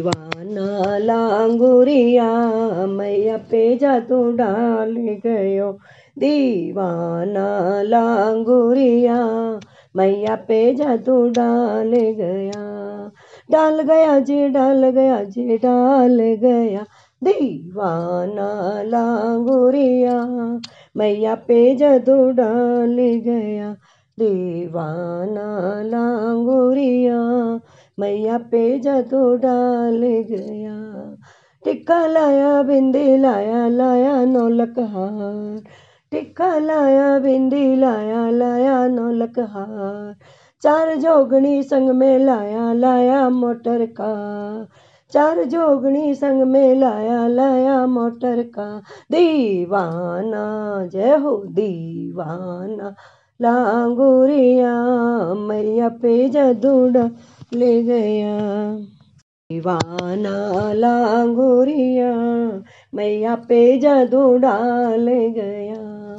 दीवाना लांगुरिया मैया पे जादू डाल गयो। दीवाना लांगुरिया मैया पे जादू डाल गया। डाल गया जी, डाल गया जी, डाल गया। दीवाना लांगुरिया मैया पे जादू डाल गया। दीवाना लांगुरिया मैया पे जादू डाल गया। टिक्का लाया, बिंदी लाया लाया नौलक हार। टिक्का लाया, बिंदी लाया लाया नौलक हार। चार जोगणी संग में लाया लाया मोटर का। चार जोगणी संग में लाया लाया मोटर का। दीवाना, जय हो दीवाना। लांगुरिया, मैया पे जदूड़ा ले गया। दीवाना लांगुरिया, मैया पे जादू डाल गया।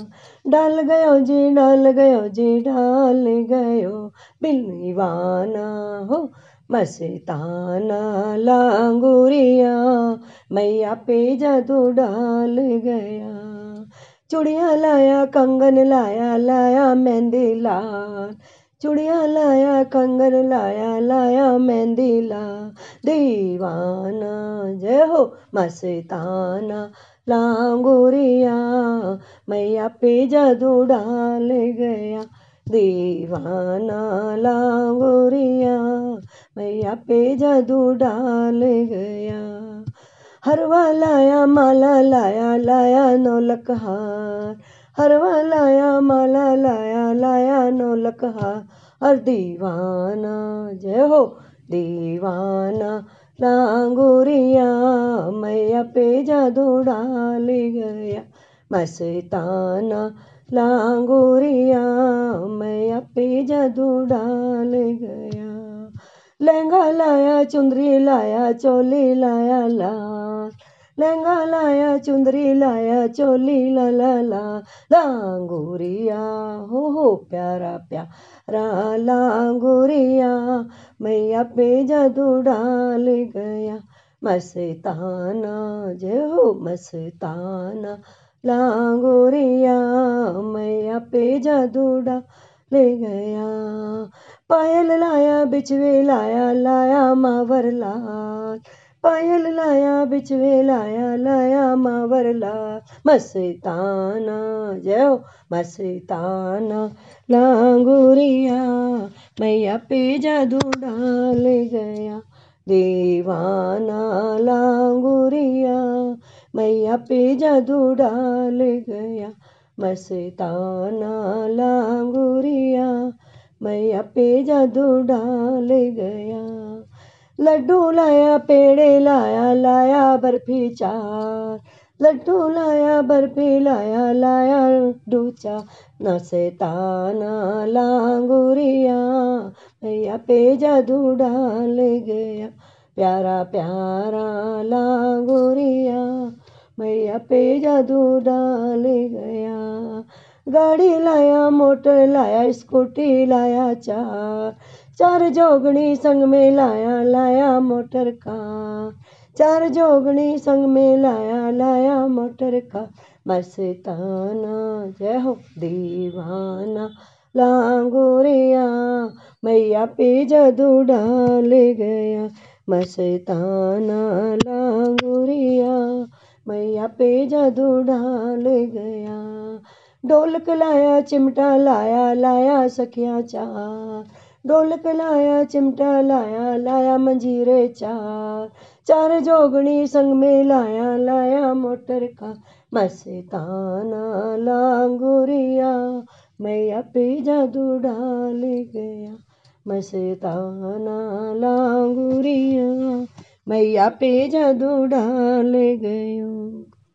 डाल गयो जी, डाल गयो जी, डाल गयो। बिलवाना हो, मस्ताना लांगुरिया, मैया पे जादू डाल गया। चुड़िया लाया, कंगन लाया लाया मेहंदी लाल। चुड़िया लाया, कंगन लाया लाया मेहंदी ला। दीवाना, जय हो मस्ताना, लांगुरिया, मैया पे जादू डाल गया। दीवाना, लांगुरिया, मैया पे जादू डाल गया। हरवा लाया, माला लाया लाया नौलक हार हरवा लाया, माला लाया लाया नौलक हार दीवाना, जय हो दीवाना। लांगुरिया मैया पे जादू डाल गया, मस्ताना। लांगुरिया मैया पे जादू डाल गया। लहंगा लाया चुंदरी लाया, चोली लाया लाल। लहंगा लाया चुंदरी लाया, चोली ला ला ला, लांगुरिया, हो हो प्यारा प्यारा लांगुरिया, मैया पे जादू डाल गया, मस्ताना, जय हो मस्ताना, लांगुरिया, मैया पे जादू डाल गया, पायल लाया बिचवे लाया लाया मावर लाल पायल लाया बिचवे लाया लाया मावर लाल मस्ताना, जय मस्ताना, लांगुरिया, मैया पे जादू डाल गया। दीवाना, लांगुरिया, मैया पे जादू डाल गया। मस्ताना, लांगुरिया, मैया पे जादू डाल गया। लड्डू लाया, पेड़े लाया लाया बर्फ़ी चार। लड्डू लाया, बर्फ़ी लाया लाया लड्डू चार। नसेताना लांगुरिया मैया पे जादू डाल गया। प्यारा प्यारा लांगुरिया मैया पे जादू डाल गया। गाड़ी लाया, मोटर लाया, स्कूटी लाया चार। चार जोगणी संग में लाया लाया मोटर का। चार जोगणी संग में लाया लाया मोटर का। मस्ताना, जय हो दीवाना, लांगोरिया, मैया पे जादू डाल गया। मस्ताना, लांगुरिया, मैया पे जादू डाल गया। ढोलक लाया, चिमटा लाया लाया सखिया चार ढोलक लाया चिमटा लाया लाया मंजीरे चार चार जोगणी संग में लाया लाया मोटर का मस्ताना लांगुरिया मैया पे जादू डाल गया मस्ताना लांगुरिया मैया पे जादू डाल गयो